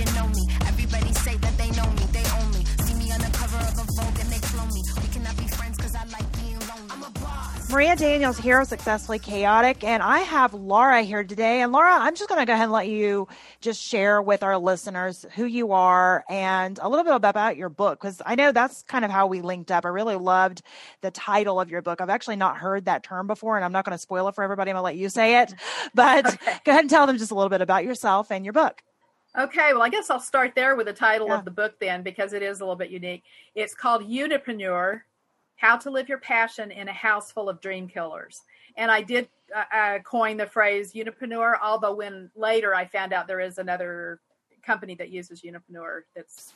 you know me. Everybody say that they know me, they own me. See me on the cover of a Vogue and they clone me. We cannot be friends because I like being lonely. I'm a boss. Maria Daniels here, Successfully Chaotic, and I have Laura here today. And Laura, I'm just going to go ahead and let you just share with our listeners who you are and a little bit about your book, because I know that's kind of how we linked up. I really loved the title of your book. I've actually not heard that term before, and I'm not going to spoil it for everybody. I'm going to let you say it, but okay. go ahead and tell them just a little bit about yourself and your book. Okay, well, I guess I'll start there with the title yeah. of the book then, because it is a little bit unique. It's called Unipreneur How to Live Your Passion in a House Full of Dream Killers. And I did uh, uh, coin the phrase Unipreneur, although when later I found out there is another company that uses Unipreneur that's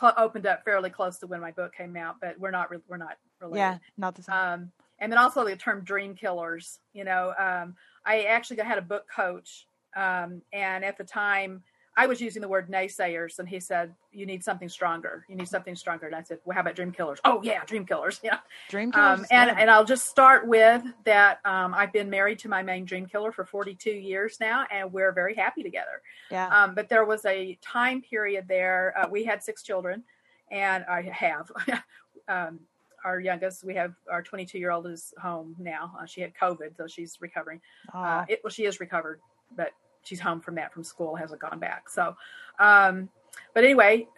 cl- opened up fairly close to when my book came out, but we're not, re- we're not related. Yeah, not the same. Um, and then also the term dream killers, you know, um, I actually had a book coach um, and at the time, I was using the word naysayers, and he said, "You need something stronger. You need something stronger." And I said, "Well, how about dream killers?" Oh yeah, dream killers. Yeah, dream killers. Um, and and I'll just start with that. Um, I've been married to my main dream killer for 42 years now, and we're very happy together. Yeah. Um, but there was a time period there. Uh, we had six children, and I have. um, our youngest, we have our 22 year old is home now. Uh, she had COVID, so she's recovering. Uh, it, well, she is recovered, but she's home from that from school, hasn't gone back. So, um, but anyway,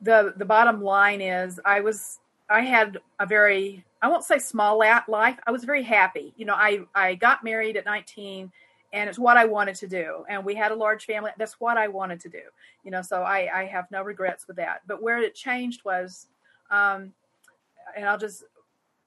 the the bottom line is, I was I had a very I won't say small life. I was very happy. You know, I I got married at 19 and it's what I wanted to do. And we had a large family. That's what I wanted to do. You know, so I, I have no regrets with that. But where it changed was, um, and I'll just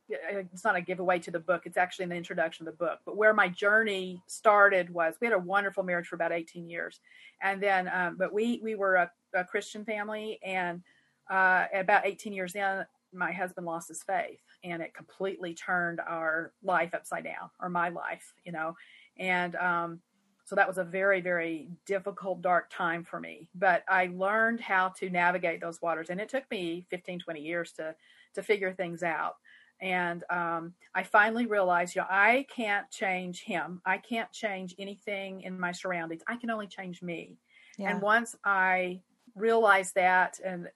it's not a giveaway to the book it's actually in the introduction of the book. But where my journey started was we had a wonderful marriage for about 18 years. And then um, but we we were a, a christian family and uh, about 18 years in my husband lost his faith and it completely turned our life upside down or my life you know? And um, so that was a very very difficult dark time for me. But i learned how to navigate those waters and it took me 15 20 years to to figure things out and um, I finally realized, you know, I can't change him. I can't change anything in my surroundings. I can only change me. Yeah. And once I realized that, and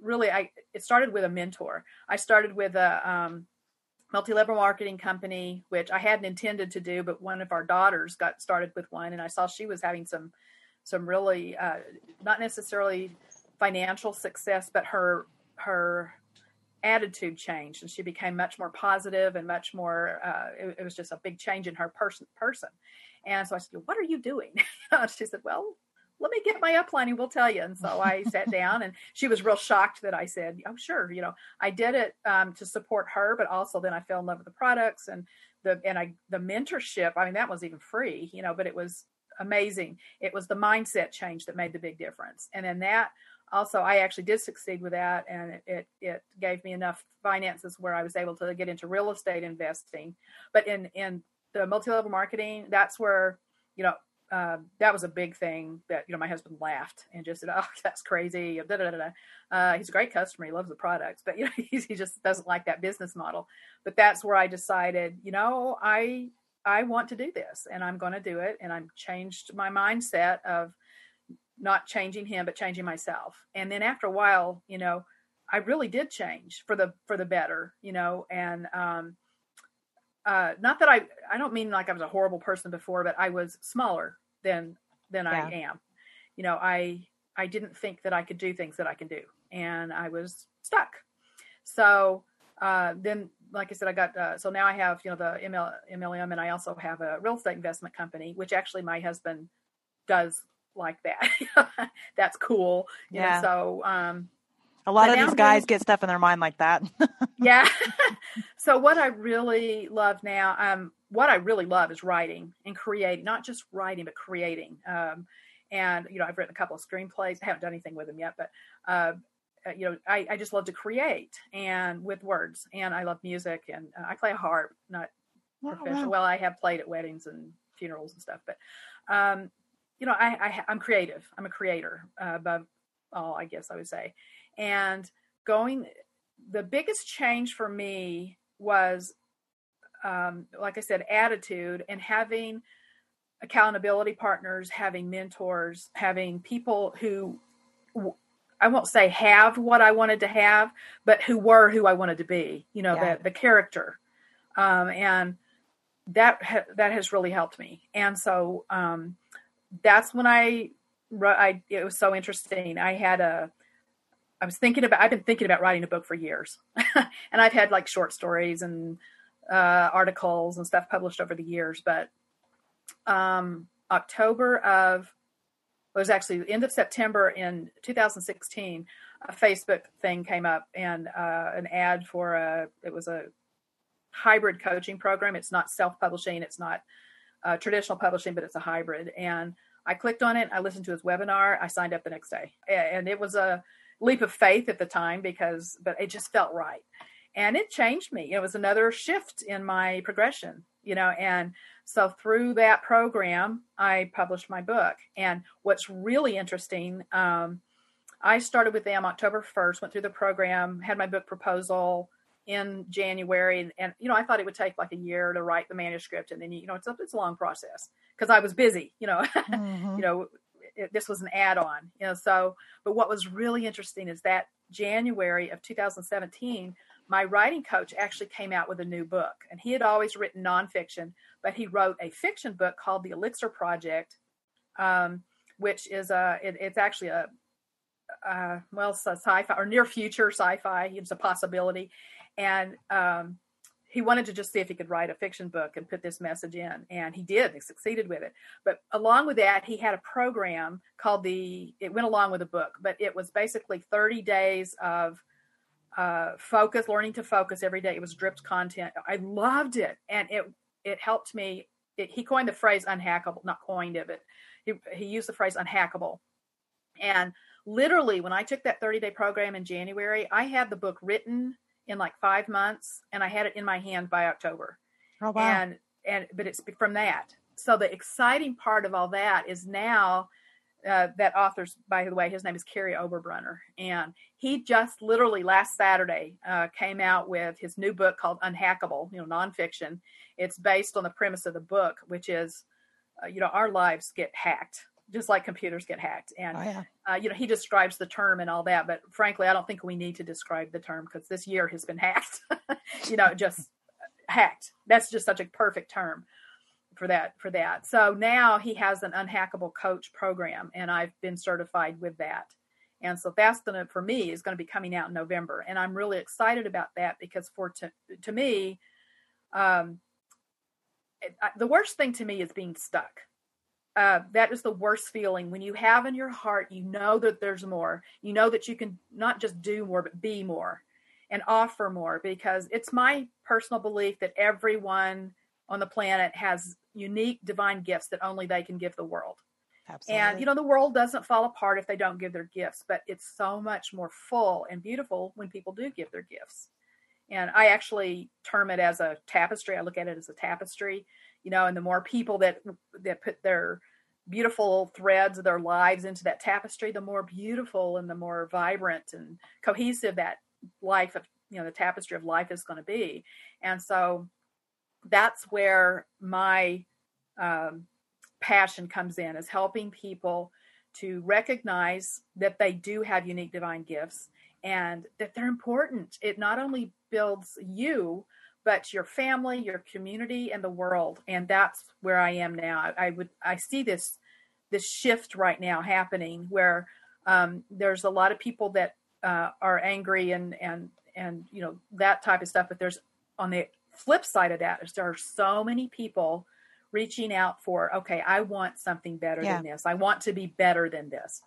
really, I it started with a mentor. I started with a um, multi-level marketing company, which I hadn't intended to do, but one of our daughters got started with one, and I saw she was having some some really uh, not necessarily financial success, but her her attitude changed and she became much more positive and much more uh, it, it, was just a big change in her person person. And so i said what are you doing? She said well let me get my upline and we'll tell you. And so i sat down and she was real shocked that i said oh sure you know i did it um, to support her but also then i fell in love with the products and the and i the mentorship i mean that was even free you know but it was amazing. It was the mindset change that made the big difference. And then that also I actually did succeed with that, and it, it, it gave me enough finances where I was able to get into real estate investing. But in in the multi level marketing, that's where you know uh, that was a big thing that you know my husband laughed and just said, "Oh, that's crazy." Da, da, da, uh, he's a great customer; he loves the products, but you know he just doesn't like that business model. But that's where I decided, you know, I I want to do this, and I'm going to do it, and I'm changed my mindset of not changing him but changing myself. And then after a while you know i really did change for the for the better you know and um uh not that i i don't mean like i was a horrible person before but i was smaller than than yeah. i am. You know i i didn't think that i could do things that i can do and i was stuck. So uh then like i said i got uh, so now i have you know the ML, mlm and i also have a real estate investment company which actually my husband does like that. That's cool. You yeah. Know, so um a lot of these guys get stuff in their mind like that. yeah. so what I really love now, um, what I really love is writing and creating, not just writing, but creating. Um, and you know, I've written a couple of screenplays. I haven't done anything with them yet, but uh, uh, you know, I, I just love to create and with words. And I love music, and uh, I play a harp, not oh, professional. Wow. Well, I have played at weddings and funerals and stuff, but um, you know, I, I am creative. I'm a creator uh, above all, I guess I would say. And going, the biggest change for me was, um, like I said, attitude and having accountability partners, having mentors, having people who I won't say have what I wanted to have, but who were who I wanted to be. You know, yeah. the the character, um, and that ha- that has really helped me. And so um, that's when I, I it was so interesting. I had a I was thinking about I've been thinking about writing a book for years, and I've had like short stories and uh, articles and stuff published over the years. But um, October of it was actually the end of September in 2016. A Facebook thing came up and uh, an ad for a it was a hybrid coaching program. It's not self publishing. It's not uh, traditional publishing, but it's a hybrid. And I clicked on it. I listened to his webinar. I signed up the next day, and it was a leap of faith at the time because, but it just felt right, and it changed me. It was another shift in my progression, you know. And so through that program, I published my book. And what's really interesting, um, I started with them October first. Went through the program, had my book proposal in January, and, and, you know I thought it would take like a year to write the manuscript, and then you know it's a, it's a long process because I was busy, you know, mm-hmm. you know it, this was an add-on, you know. So, but what was really interesting is that January of 2017, my writing coach actually came out with a new book, and he had always written nonfiction, but he wrote a fiction book called The Elixir Project, um, which is a it, it's actually a uh, well, sci-fi or near future sci-fi. It's a possibility, and um, he wanted to just see if he could write a fiction book and put this message in and he did he succeeded with it. But along with that he had a program called the it went along with the book but it was basically 30 days of uh, focus learning to focus every day. It was dripped content. I loved it and it it helped me it, he coined the phrase unhackable not coined it but he, he used the phrase unhackable. And literally when i took that 30 day program in january i had the book written in like five months, and I had it in my hand by October. Oh wow! And and but it's from that. So the exciting part of all that is now uh, that author's by the way his name is Kary Oberbrunner and he just literally last Saturday uh, came out with his new book called Unhackable you know nonfiction it's based on the premise of the book which is uh, you know our lives get hacked just like computers get hacked. And oh, yeah. uh, you know, he describes the term and all that, but frankly, I don't think we need to describe the term because this year has been hacked. you know, just hacked. That's just such a perfect term for that. For that. So now he has an unhackable coach program, and I've been certified with that. And so that's gonna for me is going to be coming out in November, and I'm really excited about that because for to to me, um, it, I, the worst thing to me is being stuck uh, that is the worst feeling. When you have in your heart you know that there's more. You know that you can not just do more but be more and offer more because it's my personal belief that everyone on the planet has unique divine gifts that only they can give the world. Absolutely. and you know the world doesn't fall apart if they don't give their gifts but it's so much more full and beautiful when people do give their gifts. And i actually term it as a tapestry. I look at it as a tapestry you know and the more people that that put their beautiful threads of their lives into that tapestry the more beautiful and the more vibrant and cohesive that life of you know the tapestry of life is going to be. And so that's where my um, passion comes in is helping people to recognize that they do have unique divine gifts and that they're important. It not only builds you but your family, your community, and the world. And that's where I am now. I, I would I see this this shift right now happening where um, there's a lot of people that uh, are angry and and and you know that type of stuff. But there's on the flip side of that is there are so many people reaching out for okay i want something better yeah. than this i want to be better than this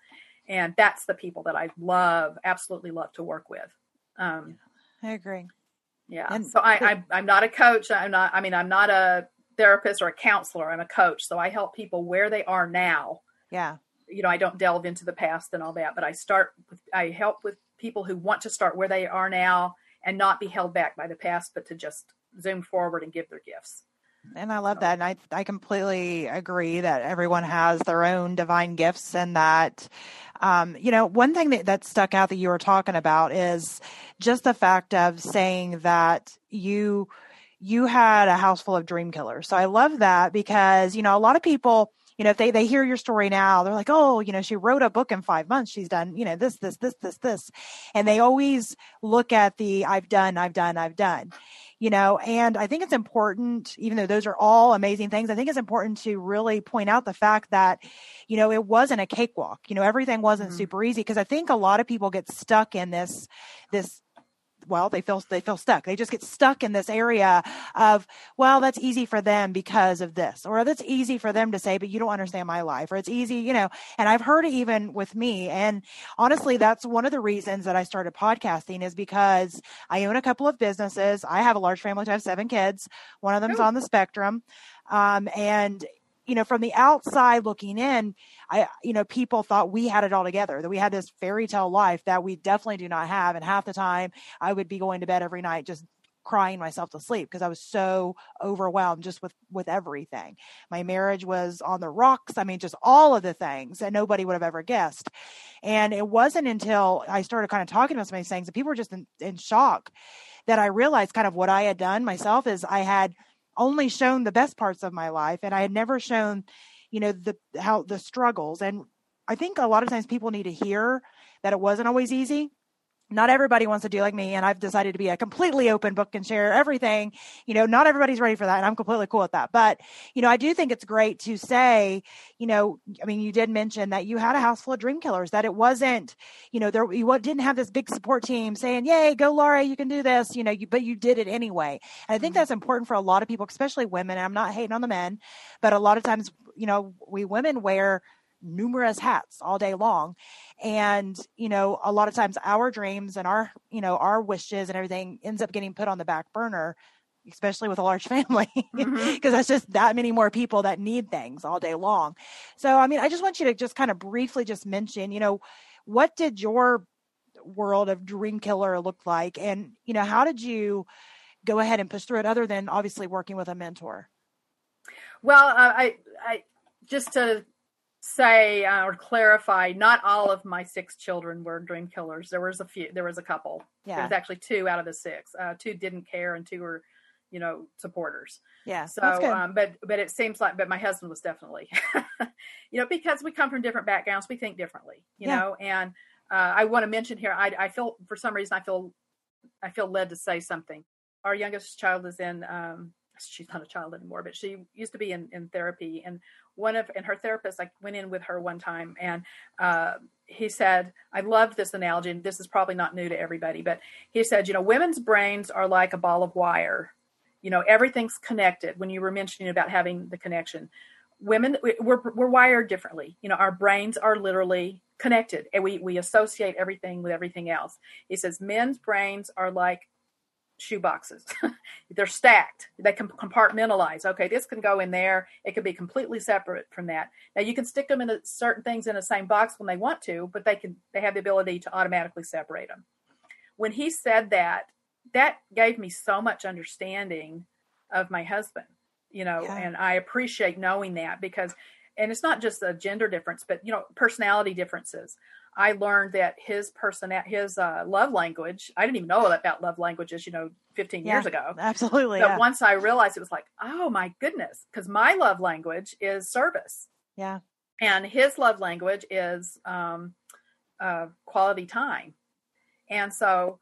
and that's the people that i love absolutely love to work with um, i agree yeah. And so I, I I'm not a coach. I'm not. I mean, I'm not a therapist or a counselor. I'm a coach. So I help people where they are now. Yeah. You know, I don't delve into the past and all that, but I start. With, I help with people who want to start where they are now and not be held back by the past, but to just zoom forward and give their gifts. And I love that. And I, I completely agree that everyone has their own divine gifts and that, um, you know, one thing that, that stuck out that you were talking about is just the fact of saying that you, you had a house full of dream killers. So I love that because, you know, a lot of people, you know, if they, they hear your story now, they're like, oh, you know, she wrote a book in five months. She's done, you know, this, this, this, this, this. And they always look at the I've done, I've done, I've done, you know, and I think it's important, even though those are all amazing things, I think it's important to really point out the fact that, you know, it wasn't a cakewalk. You know, everything wasn't mm-hmm. super easy because I think a lot of people get stuck in this, this well they feel they feel stuck. They just get stuck in this area of well that's easy for them because of this or that's easy for them to say but you don't understand my life or it's easy you know. And i've heard it even with me. And honestly that's one of the reasons that i started podcasting is because i own a couple of businesses. I have a large family i have seven kids. One of them's on the spectrum. Um, and you know, from the outside looking in, I, you know, people thought we had it all together, that we had this fairy tale life that we definitely do not have. And half the time I would be going to bed every night just crying myself to sleep because I was so overwhelmed just with with everything. My marriage was on the rocks. I mean, just all of the things that nobody would have ever guessed. And it wasn't until I started kind of talking about some of these things that people were just in, in shock that I realized kind of what I had done myself is I had – only shown the best parts of my life and I had never shown, you know, the how the struggles. And I think a lot of times people need to hear that it wasn't always easy not everybody wants to do like me and i've decided to be a completely open book and share everything. You know not everybody's ready for that and i'm completely cool with that. But you know i do think it's great to say you know i mean you did mention that you had a house full of dream killers that it wasn't you know there you didn't have this big support team saying yay go laura you can do this you know you, but you did it anyway. And i think mm-hmm. that's important for a lot of people especially women i'm not hating on the men but a lot of times you know we women wear numerous hats all day long. And you know a lot of times our dreams and our you know our wishes and everything ends up getting put on the back burner especially with a large family because mm-hmm. that's just that many more people that need things all day long. So i mean i just want you to just kind of briefly just mention you know what did your world of dream killer look like? And you know how did you go ahead and push through it other than obviously working with a mentor? Well uh, i i just to say uh, or clarify not all of my six children were dream killers. There was a few there was a couple. Yeah there was actually two out of the six. Uh, two didn't care and two were you know supporters. Yeah so um, but but it seems like but my husband was definitely you know because we come from different backgrounds we think differently you yeah. know? And uh, i want to mention here I, I feel for some reason i feel i feel led to say something. Our youngest child is in um, she's not a child anymore, but she used to be in, in therapy. And one of, and her therapist, I went in with her one time and uh, he said, I love this analogy, and this is probably not new to everybody, but he said, you know, women's brains are like a ball of wire. You know, everything's connected when you were mentioning about having the connection. Women, we're, we're wired differently. You know, our brains are literally connected and we, we associate everything with everything else. He says men's brains are like shoe boxes. They're stacked. They can compartmentalize. Okay, this can go in there. It can be completely separate from that. Now you can stick them in certain things in the same box when they want to, but they can they have the ability to automatically separate them. When he said that, that gave me so much understanding of my husband, you know, yeah. and I appreciate knowing that because and it's not just a gender difference, but you know, personality differences. I learned that his person his uh, love language. I didn't even know about love languages, you know, 15 yeah, years ago. Absolutely. But yeah. once I realized it was like, oh my goodness, because my love language is service. Yeah. And his love language is um, uh, quality time. And so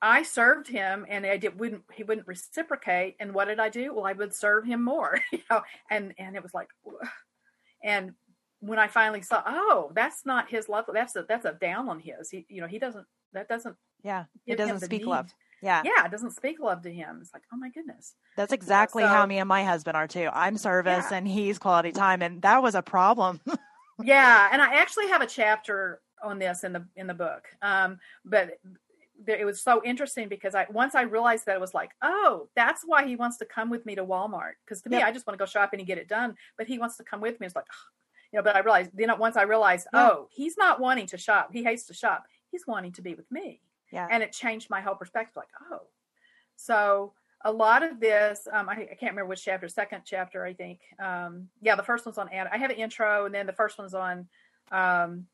I served him, and I did wouldn't he wouldn't reciprocate. And what did I do? Well, I would serve him more, you know. And and it was like, and when I finally saw, oh, that's not his love. That's a that's a down on his. He, you know, he doesn't. That doesn't. Yeah, it doesn't speak need. love. Yeah, yeah, it doesn't speak love to him. It's like, oh my goodness. That's exactly so, how me and my husband are too. I'm service, yeah. and he's quality time, and that was a problem. yeah, and I actually have a chapter on this in the in the book. Um, but it was so interesting because I once I realized that it was like, oh, that's why he wants to come with me to Walmart. Because to yep. me, I just want to go shopping and get it done, but he wants to come with me. It's like, you know, but I realized then once I realized, yeah. oh, he's not wanting to shop. He hates to shop. He's wanting to be with me. Yeah. And it changed my whole perspective. Like, oh, so a lot of this, um, I, I, can't remember which chapter, second chapter, I think. Um, yeah, the first one's on, I have an intro and then the first one's on, um,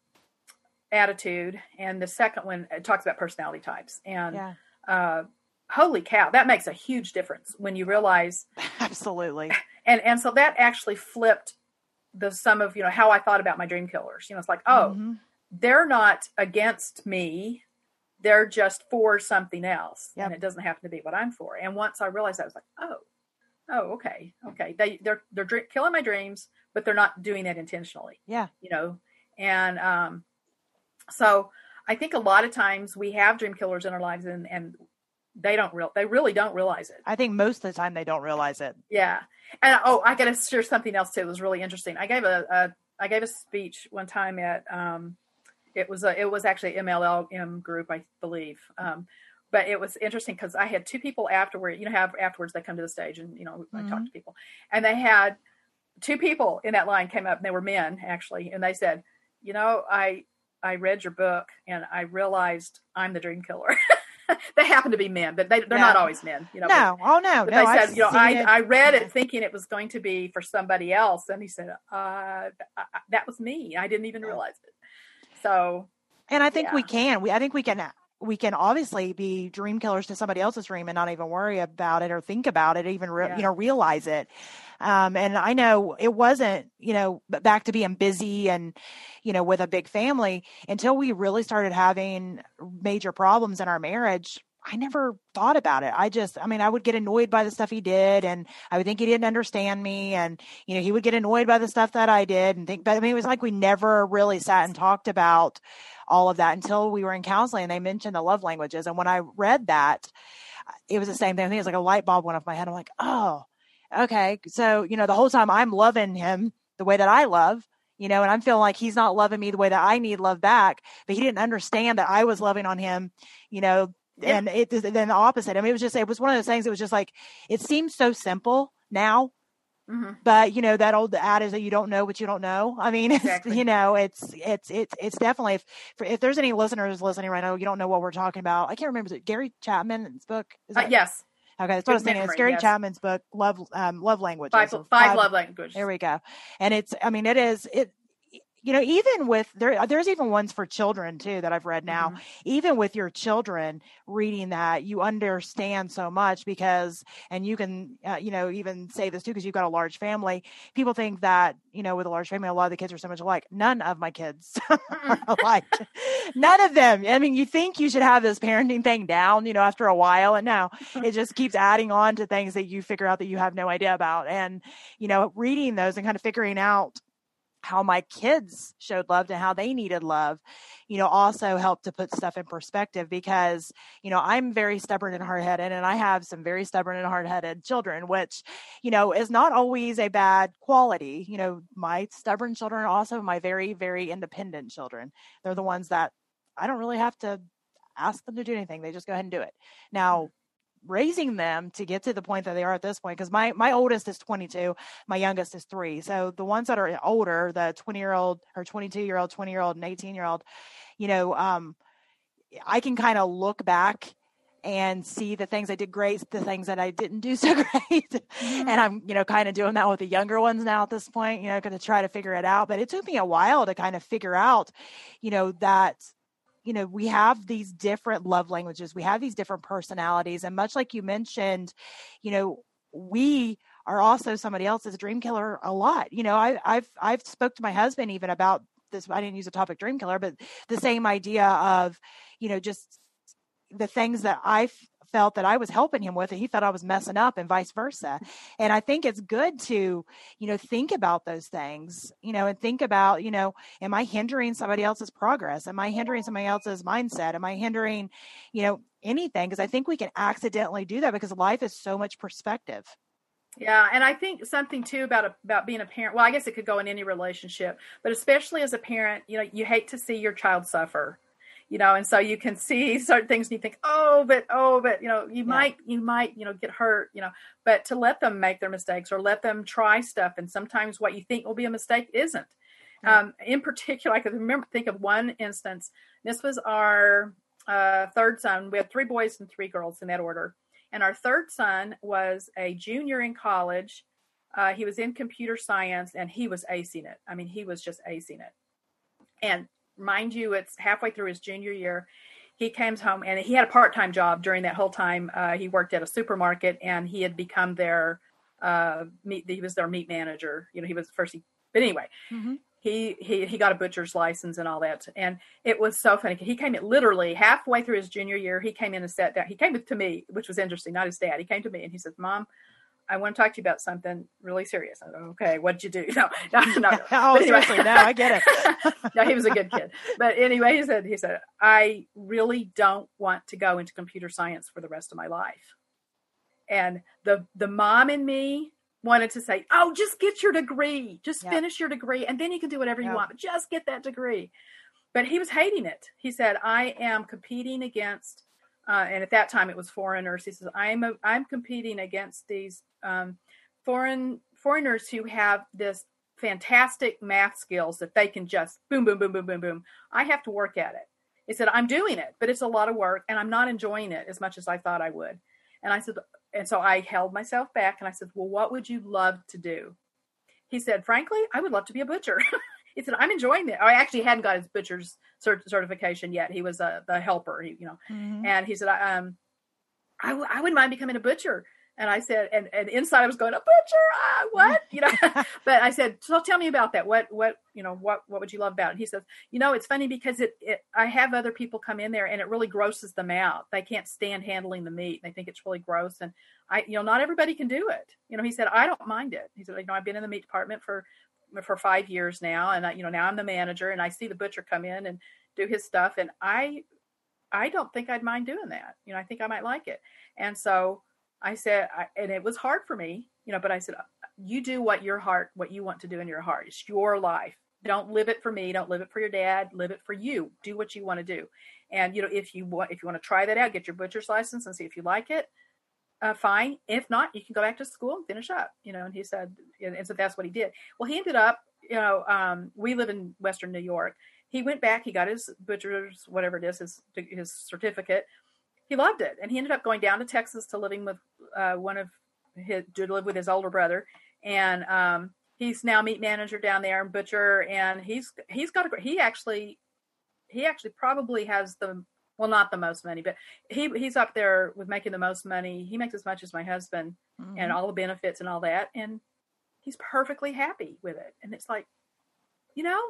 attitude. And the second one it talks about personality types. And, yeah. uh, holy cow, that makes a huge difference when you realize Absolutely. and and so that actually flipped the some of you know how I thought about my dream killers. You know, it's like, oh, Mhm. they're not against me. They're just for something else. Yep. And it doesn't happen to be what I'm for. And once I realized that, I was like, oh, oh, okay, okay. They they're they're dr- killing my dreams, but they're not doing it intentionally. Yeah. You know, and um, so I think a lot of times we have dream killers in our lives, and and they don't real they really don't realize it. I think most of the time they don't realize it. Yeah. And oh, I got to share something else too. It was really interesting. I gave a, a I gave a speech one time at um, it was a it was actually MLLM group I believe. Um, but it was interesting because I had two people afterward. You know, have afterwards they come to the stage and you know I talk to people, and they had two people in that line came up and they were men actually, and they said, you know, I I read your book and I realized I'm the dream killer. they happen to be men, but they they're not always men. You know, but- No, oh no, but no. they I've said, you know, I, it. I read it thinking it was going to be for somebody else. And he said, uh, that was me. I didn't even realize it. So, And I think we can. We I think we can we can obviously be dream killers to somebody else's dream and not even worry about it or think about it, even re- Yeah. you know realize it. Um, and I know it wasn't you know back to being busy and you know with a big family until we really started having major problems in our marriage. I never thought about it. I just, I mean, I would get annoyed by the stuff he did, and I would think he didn't understand me, and you know, he would get annoyed by the stuff that I did, and think. But I mean, it was like we never really sat and talked about all of that until we were in counseling and they mentioned the love languages. And when I read that, it was the same thing. I think it was like a light bulb went off my head. I'm like, oh, okay. So, you know, the whole time I'm loving him the way that I love, you know, and I'm feeling like he's not loving me the way that I need love back, but he didn't understand that I was loving on him, you know, Yeah. and it then the opposite. I mean, it was just, it was one of those things. It was just like, it seems so simple now, mhm. but you know that old adage that you don't know what you don't know i mean Exactly. you know it's it's it's it's definitely if for, if there's any listeners listening right now you don't know what we're talking about i can't remember is it gary chapman's book is Uh, that, yes. Okay that's what i was good thinking it's memory, gary yes. chapman's book love um love languages Five, or five, love languages. there we go and it's i mean it is it you know even with there there's even ones for children too that i've read now Mhm. even with your children reading that you understand so much because and you can uh, you know even say this too because you've got a large family people think that you know with a large family a lot of the kids are so much alike. None of my kids are alike. None of them. I mean you think you should have this parenting thing down you know after a while and no it just keeps adding on to things that you figure out that you have no idea about. And you know reading those and kind of figuring out how my kids showed love and how they needed love, you know, also helped to put stuff in perspective because, you know, I'm very stubborn and hard headed and I have some very stubborn and hard headed children, which, you know, is not always a bad quality. You know, my stubborn children also my very, very independent children. They're the ones that I don't really have to ask them to do anything. They just go ahead and do it. Now, raising them to get to the point that they are at this point because my my oldest is 22 my youngest is three. So the ones that are older the 20 year old or 22 year old 20 year old and 18 year old you know um i can kind of look back and see the things i did great the things that i didn't do so great. And i'm you know kind of doing that with the younger ones now at this point you know going to try to figure it out. But it took me a while to kind of figure out you know that you know we have these different love languages we have these different personalities and much like you mentioned you know we are also somebody else's dream killer a lot. You know I, i've i've spoke to my husband even about this i didn't use a topic dream killer but the same idea of you know just the things that i felt that i was helping him with and he thought i was messing up and vice versa. And i think it's good to you know think about those things you know and think about you know am i hindering somebody else's progress? Am i hindering somebody else's mindset? Am i hindering you know anything? Because i think we can accidentally do that because life is so much perspective. Yeah, and I think something too about a, about being a parent. Well, I guess it could go in any relationship, but especially as a parent, you know, you hate to see your child suffer, you know, and so you can see certain things and you think, oh, but oh, but you know, you Yeah. might you might you know get hurt, you know, but to let them make their mistakes or let them try stuff, and sometimes what you think will be a mistake isn't. Yeah. Um, in particular, I can remember think of one instance. This was our uh, third son. We had three boys and three girls in that order. And our third son was a junior in college. Uh, he was in computer science and he was acing it. I mean, he was just acing it. And mind you, it's halfway through his junior year. he comes home and he had a part-time job during that whole time. Uh, he worked at a supermarket and he had become their uh, meat. He was their meat manager. You know, he was first. He, but anyway, Mm-hmm. he he he got a butcher's license and all that. And it was so funny. He came in literally halfway through his junior year. He came in and sat down. He came to me, which was interesting. Not his dad. He came to me and he said, "Mom." I want to talk to you about something really serious. Okay, what'd you do? No, no, no. oh, anyway. seriously, no, I get it. no, he was a good kid. But anyway, he said, he said, I really don't want to go into computer science for the rest of my life. And the the mom in me wanted to say, Oh, just get your degree. Just Yeah. finish your degree and then you can do whatever you Yeah. want, but just get that degree. But he was hating it. He said, I am competing against uh, and at that time it was foreigners. He says, I'm a, I'm competing against these um, foreign foreigners who have this fantastic math skills that they can just boom, boom, boom, boom, boom, boom. I have to work at it. He said, I'm doing it, but it's a lot of work and I'm not enjoying it as much as I thought I would. And I said, and so I held myself back and I said, Well, what would you love to do? He said, Frankly, I would love to be a butcher. he said, I'm enjoying it. I actually hadn't got his butcher's cert- certification yet. He was a, the helper, he, you know, Mhm. and he said, I, um, I, w- I wouldn't mind becoming a butcher. And I said, and, and inside I was going, a butcher, ah, what? You know, but I said, so tell me about that. What, what, you know, what, what would you love about it? And he says, you know, it's funny because it, it, I have other people come in there and it really grosses them out. They can't stand handling the meat. They think it's really gross. And I, you know, not everybody can do it. You know, he said, I don't mind it. He said, you know, I've been in the meat department for, for five years now. And I, you know, now I'm the manager and I see the butcher come in and do his stuff. And I, I don't think I'd mind doing that. You know, I think I might like it. And so I said, I, and it was hard for me, you know, but I said, you do what your heart, what you want to do in your heart. It's your life. Don't live it for me. Don't live it for your dad. Live it for you. Do what you want to do. And you know, if you want, if you want to try that out, get your butcher's license and see if you like it. Uh, fine. If not, you can go back to school and finish up. You know, and he said, and, so that's what he did. Well, he ended up, you know, um, we live in Western New York. He went back. He got his butcher's whatever it is, his his certificate. He loved it, and he ended up going down to Texas to living with uh, one of his to live with his older brother, and um, he's now meat manager down there and butcher, and he's he's got a he actually he actually probably has the well not the most money, but he he's up there with making the most money. He makes as much as my husband, and Mhm. all the benefits and all that, and he's perfectly happy with it. And it's like, you know,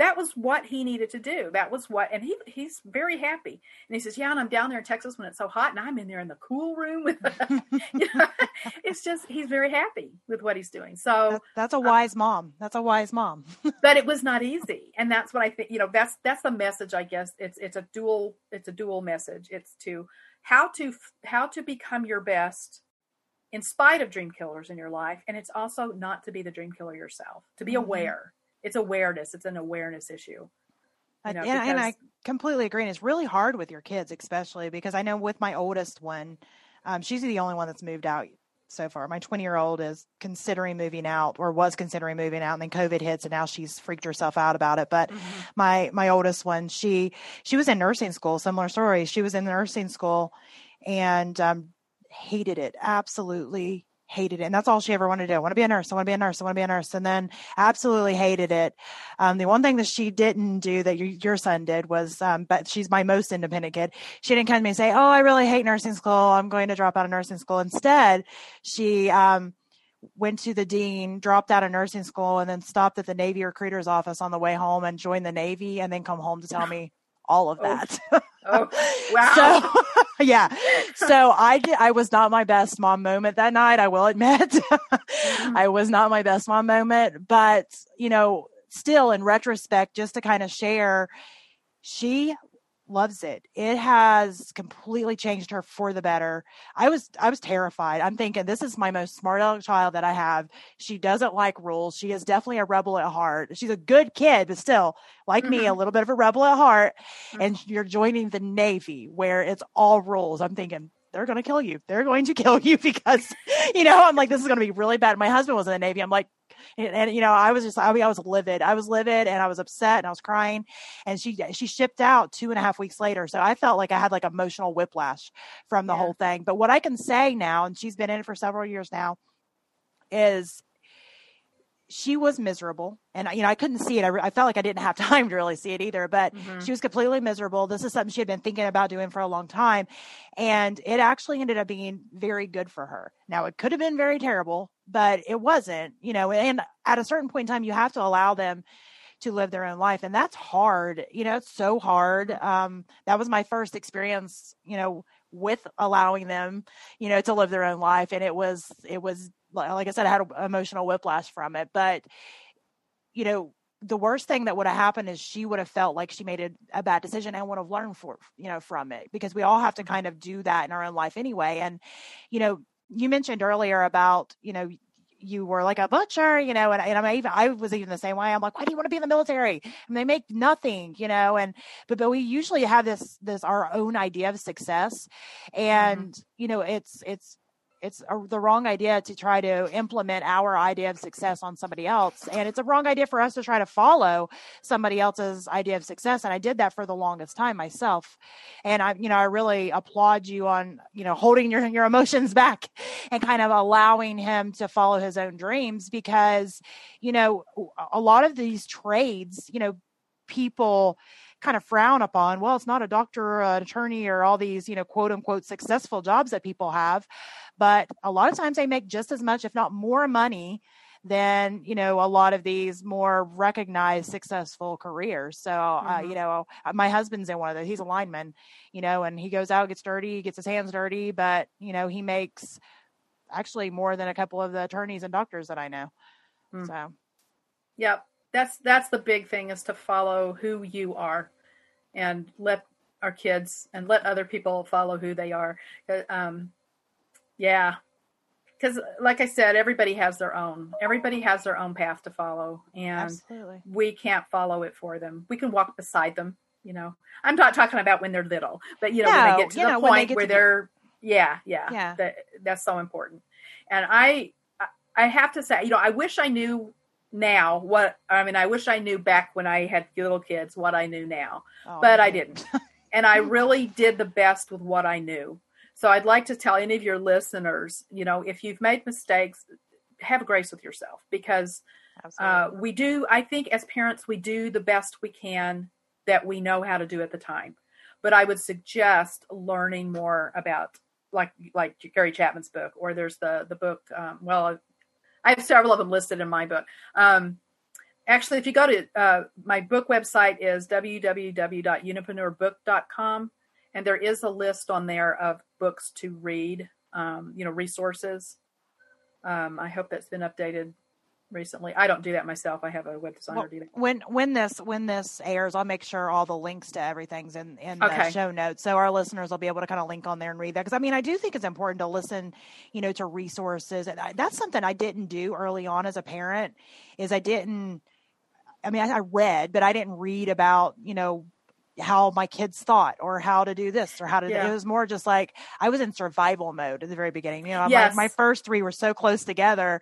that was what he needed to do. That was what, and he he's very happy. And he says, "Yeah, and I'm down there in Texas when it's so hot, and I'm in there in the cool room with." you know, it's just he's very happy with what he's doing. So, That- that's a wise mom. That's a wise mom. but it was not easy, and that's what I think. You know, that's that's the message. I guess it's it's a dual it's a dual message. It's to how to how to become your best in spite of dream killers in your life, and it's also not to be the dream killer yourself. To be Mhm. aware. It's awareness. It's an awareness issue. I- You know, and, and I completely agree. And it's really hard with your kids, especially because I know with my oldest one, um, she's the only one that's moved out so far. My 20 year old is considering moving out or was considering moving out and then COVID hits and now she's freaked herself out about it. But my, my oldest one, she, she was in nursing school, similar story. She was in nursing school and, um, hated it. Absolutely hated it. And that's all she ever wanted to do. I want to be a nurse. I want to be a nurse. I want to be a nurse. And then absolutely hated it. Um, the one thing that she didn't do that your, your son did was, um, but she's my most independent kid. She didn't come to me and say, Oh, I really hate nursing school. I'm going to drop out of nursing school. Instead, she, um, went to the dean, dropped out of nursing school, and then stopped at the Navy recruiter's office on the way home and joined the Navy and then come home to tell me all of Oh, that. Oh, Oh, wow. So yeah. So I did I was not my best mom moment that night, I will admit. I was not my best mom moment, but you know, still in retrospect just to kind of share she loves it. It has completely changed her for the better. I was I was terrified. I'm thinking this is my most smart aleck child that I have. She doesn't like rules. She is definitely a rebel at heart. She's a good kid, but still, like me, a mm-hmm. little bit of a rebel at heart. Mm-hmm. And you're joining the Navy where it's all rules. I'm thinking they're going to kill you. They're going to kill you because, you know, I'm like, this is going to be really bad. My husband was in the Navy. I'm like, and, and, you know, I was just, I, mean, I was livid. I was livid and I was upset and I was crying. And she, she shipped out two and a half weeks later. So I felt like I had like emotional whiplash from the Yeah. whole thing. But what I can say now, and she's been in it for several years now, is she was miserable and you know i couldn't see it. I, I, felt like i didn't have time to really see it either but mm-hmm. she was completely miserable. This is something she had been thinking about doing for a long time and it actually ended up being very good for her. Now it could have been very terrible but it wasn't you know and at a certain point in time you have to allow them to live their own life and that's hard. You know it's so hard. Um, that was my first experience you know with allowing them you know to live their own life and it was it was like I said, I had an emotional whiplash from it. But, you know, the worst thing that would have happened is she would have felt like she made a, a, bad decision and would have learned for you know from it because we all have to mm-hmm. kind of do that in our own life anyway and you know you mentioned earlier about you know you were like a butcher you know and, and I'm even I was even the same way. I'm like why do you want to be in the military? And they make nothing you know and but but we usually have this this our own idea of success. And mm-hmm. you know it's it's it's a, the wrong idea to try to implement our idea of success on somebody else and it's a wrong idea for us to try to follow somebody else's idea of success and i did that for the longest time myself. And i you know i really applaud you on you know holding your your emotions back and kind of allowing him to follow his own dreams because you know a lot of these trades you know people kind of frown upon well it's not a doctor or an attorney or all these you know quote unquote successful jobs that people have. But a lot of times they make just as much if not more money than you know a lot of these more recognized successful careers. So uh, mm-hmm. uh, you know my husband's in one of those he's a lineman you know and he goes out gets dirty gets his hands dirty but you know he makes actually more than a couple of the attorneys and doctors that i know. Mm. so. Yep that's that's the big thing is to follow who you are and let our kids and let other people follow who they are. Uh, um, yeah. Because like i said everybody has their own everybody has their own path to follow and Absolutely. we can't follow it for them. We can walk beside them you know. I'm not talking about when they're little but you know no, when they get to the know, point they where they're yeah yeah yeah. that, that's so important. And i i have to say you know i wish i knew now what I mean I wish I knew back when I had little kids what I knew now. Oh, but I didn't. and I really did the best with what I knew. So I'd like to tell any of your listeners, you know, if you've made mistakes, have grace with yourself because uh, we do I think as parents we do the best we can that we know how to do at the time. But I would suggest learning more about like like Gary Chapman's book, or there's the the book. Um, well, I have several of them listed in my book. Um, actually, if you go to uh, my book website is www.unipreneurbook.com, and there is a list on there of books to read. Um, you know, resources. Um, I hope that's been updated recently. I don't do that myself. I have a web designer well, do that. When when this when this airs, I'll make sure all the links to everything's in in okay. the show notes, so our listeners will be able to kind of link on there and read that. Because I mean, I do think it's important to listen, you know, to resources, and I, that's something I didn't do early on as a parent. Is I didn't. I mean, I, I read, but I didn't read about you know how my kids thought or how to do this or how to yeah. it was more just like I was in survival mode at the very beginning. You know, yes. my, my first three were so close together.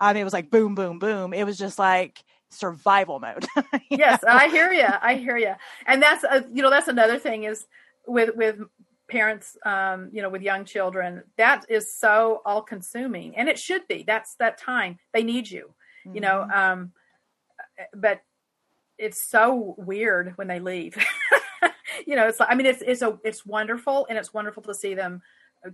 Um, it was like boom, boom, boom. It was just like survival mode. yes, know? I hear you. I hear you. And that's uh, you know that's another thing is with with parents um you know with young children that is so all consuming and it should be that's that time they need you mm-hmm. you know mm-hmm. um but it's so weird when they leave. you know, it's like I mean, it's it's a it's wonderful and it's wonderful to see them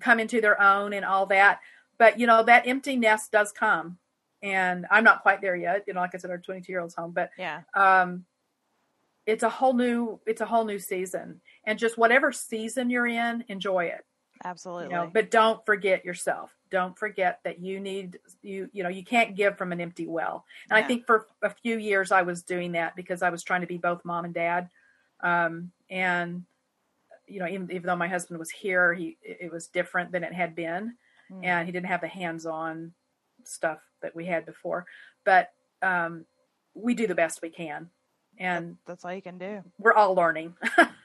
come into their own and all that. But you know, that empty nest does come, and I'm not quite there yet. You know, like I said, our 22 year old's home, but yeah, um, it's a whole new it's a whole new season, and just whatever season you're in, enjoy it. Absolutely. You know, but don't forget yourself. Don't forget that you need you you know you can't give from an empty well. And yeah. I think for a few years I was doing that because I was trying to be both mom and dad. Um, and you know, even even though my husband was here, he it was different than it had been, mm. and he didn't have the hands-on stuff that we had before. But um, we do the best we can, and that's all you can do. We're all learning.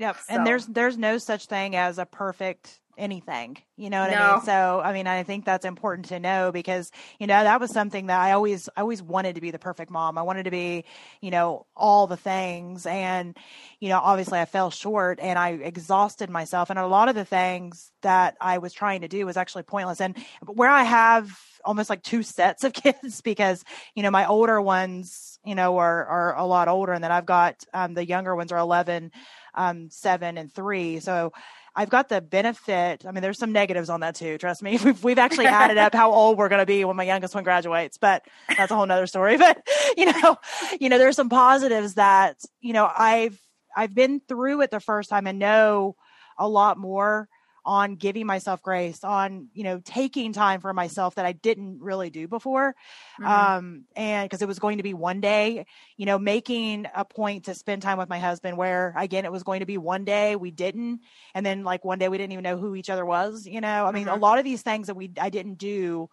Yep. So- And there's there's no such thing as a perfect anything. You know what I mean? So I mean I think that's important to know because, you know, that was something that I always I always wanted to be the perfect mom. I wanted to be, you know, all the things and, you know, obviously I fell short and I exhausted myself and a lot of the things that I was trying to do was actually pointless. And where I have almost like two sets of kids because, you know, my older ones, you know, are are a lot older and then I've got um the younger ones are 11 um, seven and three. So I've got the benefit. I mean, there's some negatives on that too. Trust me. We've, we've actually added up how old we're going to be when my youngest one graduates, but that's a whole nother story. But you know, you know, there's some positives that, you know, I've, I've been through it the first time and know a lot more on giving myself grace on, you know, taking time for myself that I didn't really do before Mhm. um and because it was going to be one day you know making a point to spend time with my husband where again it was going to be one day we didn't and then like one day we didn't even know who each other was you know i mean a Mhm. lot of these things that we i didn't do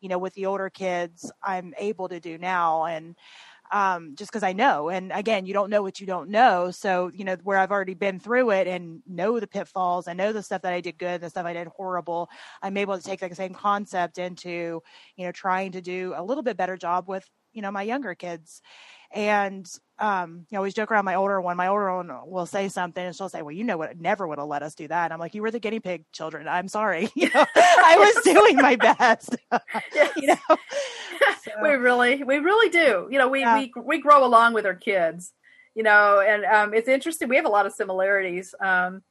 you know with the older kids i'm able to do now and um, just because I know. And again, you don't know what you don't know. So, you know, where I've already been through it and know the pitfalls, I know the stuff that I did good, the stuff I did horrible. I'm able to take that same concept into, you know, trying to do a little bit better job with, you know, my younger kids. And um, you know, always joke around my older one. My older one will say something and she'll say, Well, you know what never would have let us do that. And I'm like, You were the guinea pig children. I'm sorry. You know, I was doing my best. Yes. you know. So- we really we really do you know we Yeah. we we grow along with our kids you know and um it's interesting we have a lot of similarities um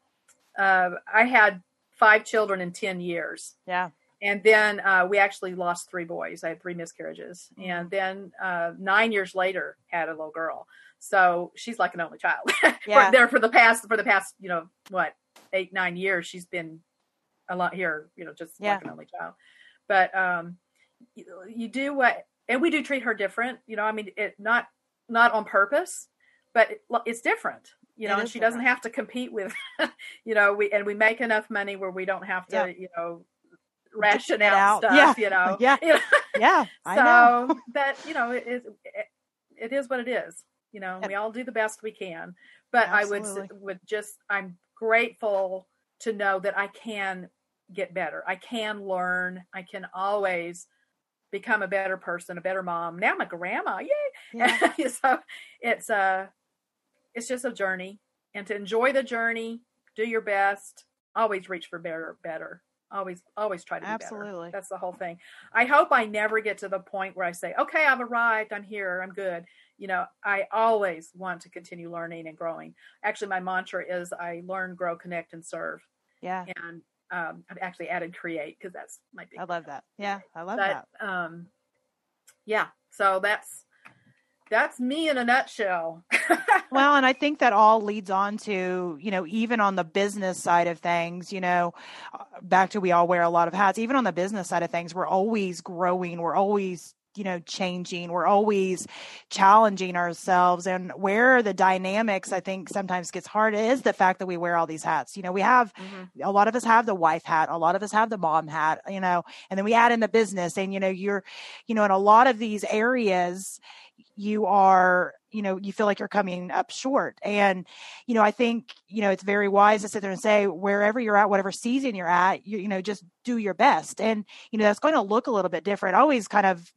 uh, i had five children in 10 years yeah. And then uh, we actually lost three boys. I had three miscarriages. And then uh, nine years later had a little girl. So she's like an only child. Yeah. for, there for the past for the past you know what eight nine years she's been a lot here you know just Yeah. like an only child. But um you, you do what and we do treat her different. You know i mean it not not on purpose but it, it's different. You know and she doesn't have to compete with you know we and we make enough money where we don't have to Yeah. you know ration it out, out. stuff Yeah. you know Yeah. You know? Yeah. I know. so that you know it is it, it is what it is you know we all do the best we can but i would would just i'm grateful to know that i can get better i can learn i can always become a better person a better mom now i'm a grandma yay Yeah. so it's a it's just a journey and to enjoy the journey do your best always reach for better better always always try to be better Absolutely. that's the whole thing i hope i never get to the point where i say okay i've arrived i'm here i'm good you know i always want to continue learning and growing actually my mantra is i learn grow connect and serve Yeah. and um, i've actually added create because that's my big I love that. Yeah. I love but that. um yeah so that's that's me in a nutshell Well, and I think that all leads on to, you know, even on the business side of things, you know, back to we all wear a lot of hats. Even on the business side of things, we're always growing. We're always, you know, changing. We're always challenging ourselves. And where the dynamics, I think, sometimes gets hard is the fact that we wear all these hats. You know, we have Mhm. a lot of us have the wife hat a lot of us have the mom hat you know and then we add in the business and you know you're you know in a lot of these areas you are you know you feel like you're coming up short. And you know i think you know it's very wise to sit there and say wherever you're at whatever season you're at you, you know just do your best. And you know that's going to look a little bit different. I always kind of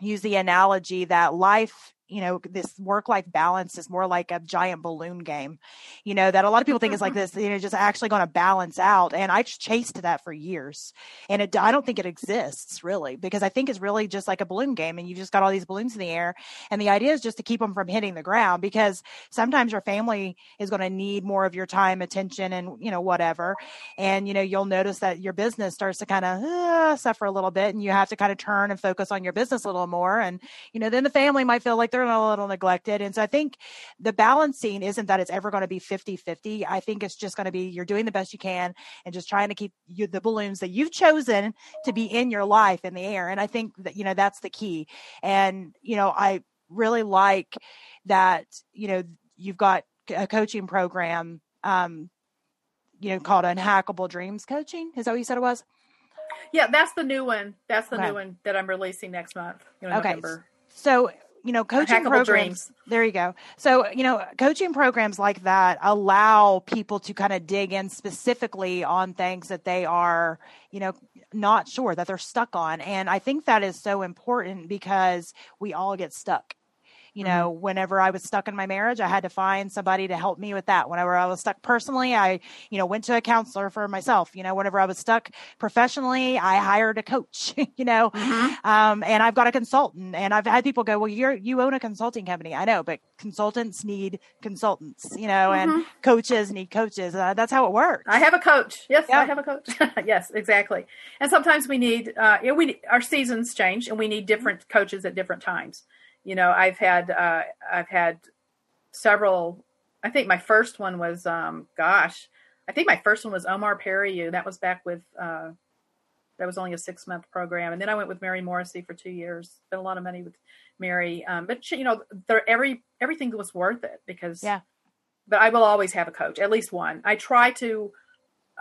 use the analogy that life you know this work life balance is more like a giant balloon game you know that a lot of people think is like this you know just actually going to balance out. And i chased that for years. And it i don't think it exists really because i think it's really just like a balloon game and you've just got all these balloons in the air. And the idea is just to keep them from hitting the ground because sometimes your family is going to need more of your time attention and you know whatever. And you know you'll notice that your business starts to kind of uh, suffer a little bit and you have to kind of turn and focus on your business a little more. And you know then the family might feel like they're a little neglected. And so i think the balancing isn't that it's ever going to be 50 50 i think it's just going to be you're doing the best you can and just trying to keep you, the balloons that you've chosen to be in your life in the air. And i think that you know that's the key. And you know i really like that you know you've got a coaching program um you know called unhackable dreams coaching. Is that what you said it was? Yeah that's the new one. That's the Okay. new one that i'm releasing next month you know, Okay. november. So you know, coaching programs. dreams. There you go. So, you know, coaching programs like that allow people to kind of dig in specifically on things that they are, you know, not sure that they're stuck on. And I think that is so important because we all get stuck. You know, mm-hmm. whenever I was stuck in my marriage, I had to find somebody to help me with that. Whenever I was stuck personally, I, you know, went to a counselor for myself. You know, whenever I was stuck professionally, I hired a coach, you know, mm-hmm. um, and I've got a consultant and I've had people go, well, you're, you own a consulting company. I know, but consultants need consultants, you know, mm-hmm. and coaches need coaches. Uh, that's how it works. I have a coach. Yes, yep. I have a coach. yes, exactly. And sometimes we need, uh, we, our seasons change and we need different coaches at different times you know, I've had uh, I've had several. I think my first one was, um, gosh, I think my first one was Omar Perry. That was back with uh, that was only a six month program, and then I went with Mary Morrissey for two years. Spent a lot of money with Mary, um, but you know, there every everything was worth it because yeah. But I will always have a coach, at least one. I try to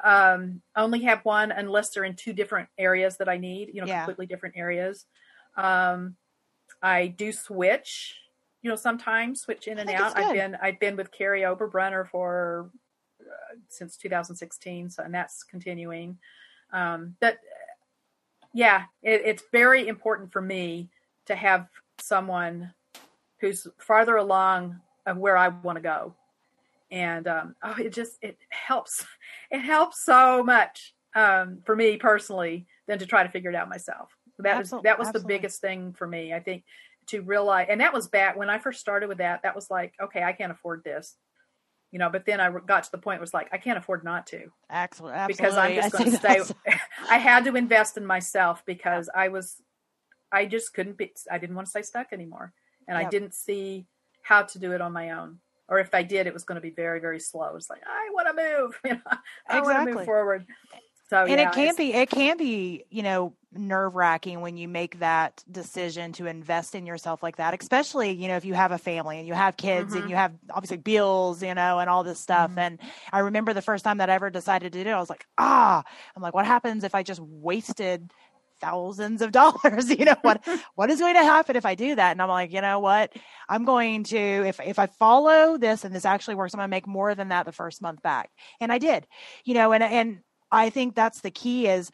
um, only have one unless they're in two different areas that I need. You know, yeah. completely different areas. Um, I do switch, you know, sometimes switch in and out. I've been I've been with Kary Oberbrunner for uh, since 2016, so and that's continuing. Um, but yeah, it, it's very important for me to have someone who's farther along of where I want to go, and um, oh, it just it helps. It helps so much um, for me personally than to try to figure it out myself. That was that was absolutely. the biggest thing for me. I think to realize, and that was back when I first started with that. That was like, okay, I can't afford this, you know. But then I got to the point where it's like, I can't afford not to. Absolutely, because I'm just going to stay. I had to invest in myself because I was, I just couldn't be. I didn't want to stay stuck anymore, and yep. I didn't see how to do it on my own. Or if I did, it was going to be very, very slow. It's like I want to move. You know, I exactly. want to move forward. So, and yeah, it can be, it can be, you know, nerve wracking when you make that decision to invest in yourself like that, especially, you know, if you have a family and you have kids mm-hmm. and you have obviously bills, you know, and all this stuff. Mm-hmm. And I remember the first time that I ever decided to do it, I was like, ah, I'm like, what happens if I just wasted thousands of dollars you know what what is going to happen if i do that and i'm like you know what i'm going to if if i follow this and this actually works i'm going to make more than that the first month back and i did you know and and I think that's the key is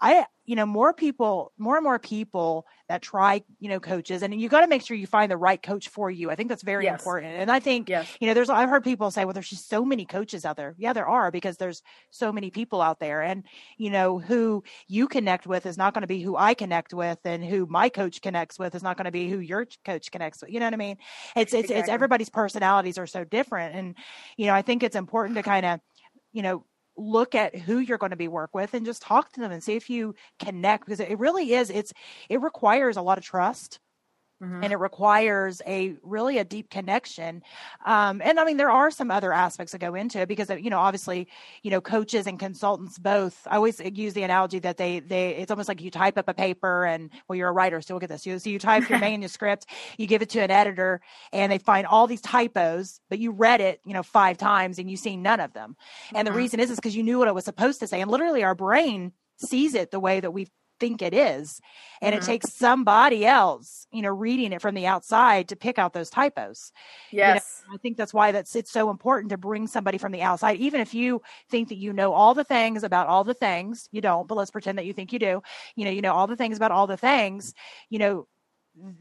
I you know more people more and more people that try you know coaches and you got to make sure you find the right coach for you i think that's very yes. important and i think yes. you know there's i've heard people say well there's just so many coaches out there yeah there are because there's so many people out there and you know who you connect with is not going to be who i connect with and who my coach connects with is not going to be who your coach connects with you know what i mean it's it's, exactly. it's everybody's personalities are so different and you know i think it's important to kind of you know look at who you're going to be work with and just talk to them and see if you connect because it really is it's it requires a lot of trust Mm-hmm. and it requires a really a deep connection um, and i mean there are some other aspects that go into it because you know obviously you know coaches and consultants both i always use the analogy that they they it's almost like you type up a paper and well you're a writer so look at this you, so you type your manuscript you give it to an editor and they find all these typos but you read it you know five times and you see none of them and mm-hmm. the reason is is because you knew what it was supposed to say and literally our brain sees it the way that we think it is. And mm-hmm. it takes somebody else, you know, reading it from the outside to pick out those typos. Yes. You know, I think that's why that's it's so important to bring somebody from the outside, even if you think that you know all the things about all the things, you don't, but let's pretend that you think you do. You know, you know all the things about all the things, you know,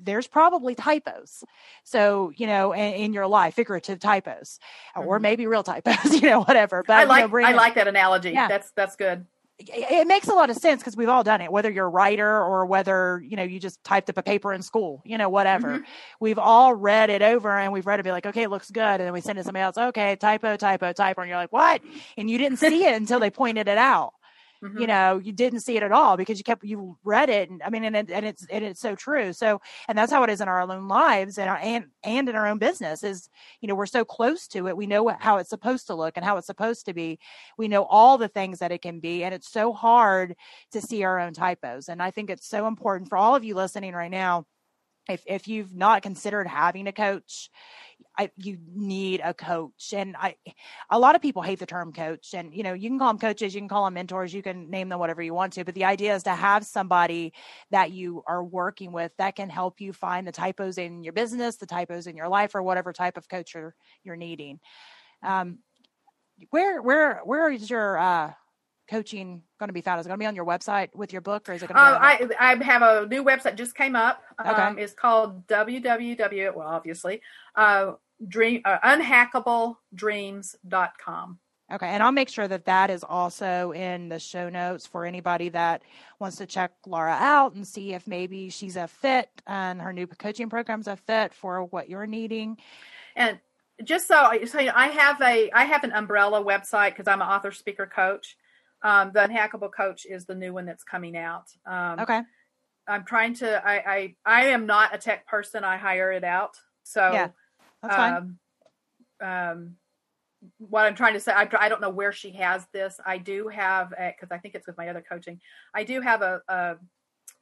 there's probably typos. So, you know, in, in your life, figurative typos, mm-hmm. or maybe real typos, you know, whatever. But I like, you know, I like that analogy. Yeah. That's, that's good it makes a lot of sense because we've all done it whether you're a writer or whether you know you just typed up a paper in school you know whatever. Mm-hmm. we've all read it over and we've read it be like okay it looks good and then we send it to somebody else okay typo typo typo and you're like what? And you didn't see it until they pointed it out Mm-hmm. You know, you didn't see it at all because you kept you read it, and I mean, and, and it's and it's so true. So, and that's how it is in our own lives and our, and and in our own business is, you know, we're so close to it. We know how it's supposed to look and how it's supposed to be. We know all the things that it can be, and it's so hard to see our own typos. And I think it's so important for all of you listening right now if if you've not considered having a coach, I, you need a coach. And I, a lot of people hate the term coach. And you know, you can call them coaches, you can call them mentors, you can name them whatever you want to. But the idea is to have somebody that you are working with that can help you find the typos in your business, the typos in your life, or whatever type of coach you're you're needing. Um, where where where is your uh, coaching going to be found? Is it going to be on your website with your book, or is it going to? Be Uh, I I have a new website just came up. Okay. Um, it's called www. Well, obviously, uh, dream uh, unhackabledreams.com. Okay, and I'll make sure that that is also in the show notes for anybody that wants to check Laura out and see if maybe she's a fit and her new coaching program's a fit for what you're needing. And just so, so I have a I have an umbrella website because I'm an author, speaker, coach. Um, the Unhackable Coach is the new one that's coming out. Um, Okay, I'm trying to. I, I I am not a tech person. I hire it out. So Yeah, that's fine. um, um, what I'm trying to say, I, I don't know where she has this. I do have because I think it's with my other coaching. I do have a, a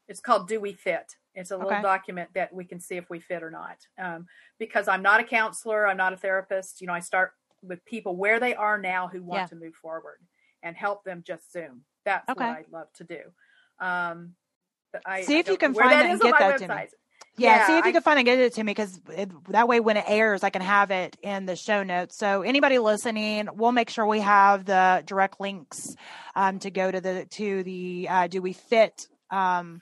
it's called Do We Fit? It's a little Okay. document that we can see if we fit or not. Um, because I'm not a counselor, I'm not a therapist. You know, I start with people where they are now who want Yeah. to move forward and help them just Zoom. That's Okay. what I'd love to do. Um, I, See if you can find that and get that to me. website. Yeah, see Yeah, if you I- can find and get it to me because that way when it airs, I can have it in the show notes. So anybody listening, we'll make sure we have the direct links um, to go to the to the uh, Do We Fit? Um,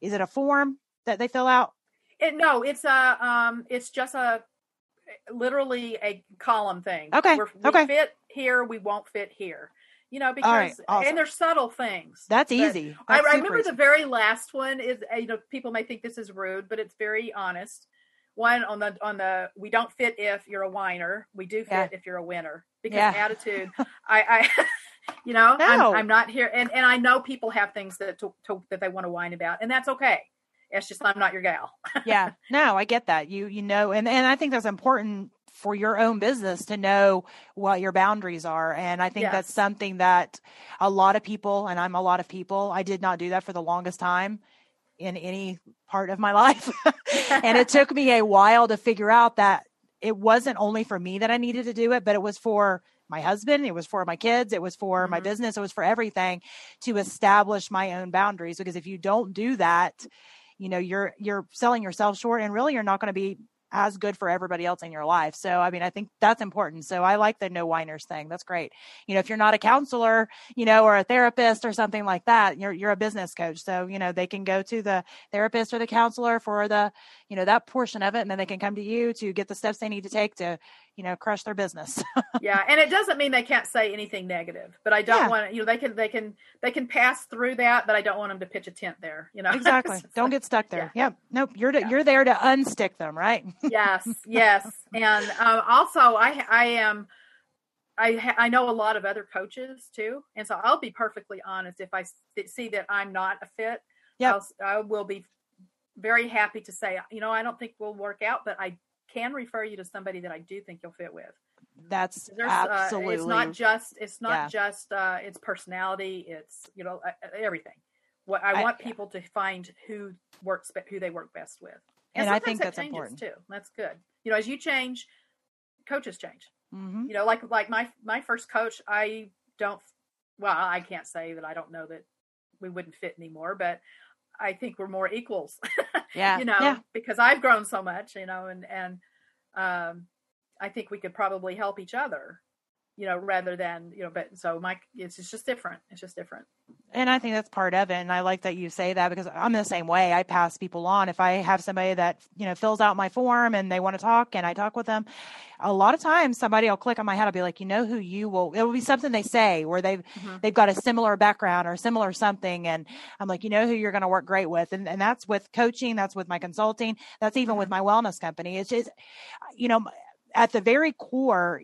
is it a form that they fill out? It, no, it's a um, it's just a literally a column thing. Okay, We're, we okay. fit here, we won't fit here. You know, because right, awesome. and there's subtle things. That's easy. I, That's I super remember easy. the very last one is uh, you know people may think this is rude, but it's very honest. One on the on the we don't fit if you're a whiner. We do fit Yeah. if you're a winner because Yeah. attitude. I, I you know No. I'm, I'm not here, and and I know people have things that to, to, that they want to whine about, and that's okay. It's just I'm not your gal. yeah no i get that you you know and and i think that's important for your own business to know what your boundaries are and i think Yes. that's something that a lot of people and i'm a lot of people i did not do that for the longest time in any part of my life and it took me a while to figure out that it wasn't only for me that i needed to do it but it was for my husband it was for my kids it was for my Mhm. business it was for everything to establish my own boundaries because if you don't do that you know you're you're selling yourself short and really you're not going to be as good for everybody else in your life. So i mean i think that's important. So i like the no whiners thing. That's great. You know if you're not a counselor you know or a therapist or something like that you're you're a business coach. So you know they can go to the therapist or the counselor for the you know that portion of it and then they can come to you to get the steps they need to take to you know crush their business. Yeah and it doesn't mean they can't say anything negative but i don't Yeah. want you know they can they can they can pass through that but i don't want them to pitch a tent there you know? Exactly. Don't like- get stuck there. yep. Nope. You're to, you're there to unstick them right? Yes yes. And um, also i i am I, I know a lot of other coaches too, and so I'll be perfectly honest. If I see that I'm not a fit, Yep. I'll, I will be very happy to say, you know, I don't think we'll work out, but I can refer you to somebody that I do think you'll fit with. that's absolutely uh, it's not just it's not Yeah. just uh, it's personality. It's you know everything. What I, I- want yeah. people to find who works who they work best with, And I sometimes think that that's changes important. too. That's good. You know, as you change, coaches change hmm you know like like my my first coach i don't well i can't say that i don't know that we wouldn't fit anymore but i think we're more equals yeah you know yeah. because i've grown so much you know and and um i think we could probably help each other you know rather than you know but so Mike, it's, it's just different it's just different And I think that's part of it. And I like that you say that because I'm the same way. I pass people on. If I have somebody that, you know, fills out my form and they want to talk and I talk with them, a lot of times somebody will click on my head. I'll be like, you know who you will, it will be something they say where they've, Mhm. they've got a similar background or similar something. And I'm like, you know who you're going to work great with. And, and that's with coaching. That's with my consulting. That's even with my wellness company. It's just, you know, at the very core,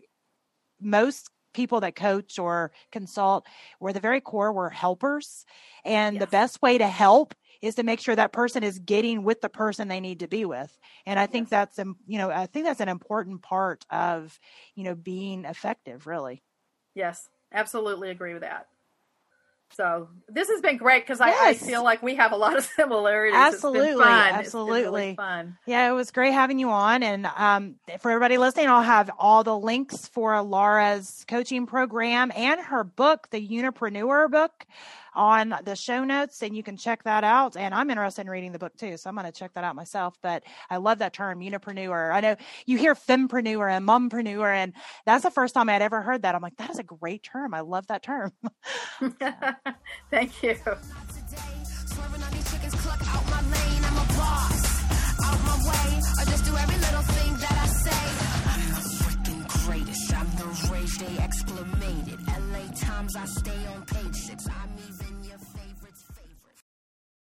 most people that coach or consult we're the very core we're helpers. And the best way to help is to make sure that person is getting with the person they need to be with. And i think Yes. that's um, you know i think that's an important part of you know being effective really. Yes. Absolutely agree with that So this has been great because I, Yes. I feel like we have a lot of similarities. Absolutely, it's been fun. absolutely. really fun. Yeah, it was great having you on. And um, for everybody listening, I'll have all the links for Laura's coaching program and her book, the Unipreneur book, on the show notes. And you can check that out. And I'm interested in reading the book too. So I'm going to check that out myself. But I love that term, Unipreneur. I know you hear fempreneur and mumpreneur, and that's the first time I'd ever heard that. I'm like, that is a great term. I love that term. Thank you. today. Swerving on these chickens, cluck out my lane. I'm a boss. Out my way. I just do every little thing that I say. I'm the freaking greatest. I'm the rage they exclamated. LA Times, I stay on page.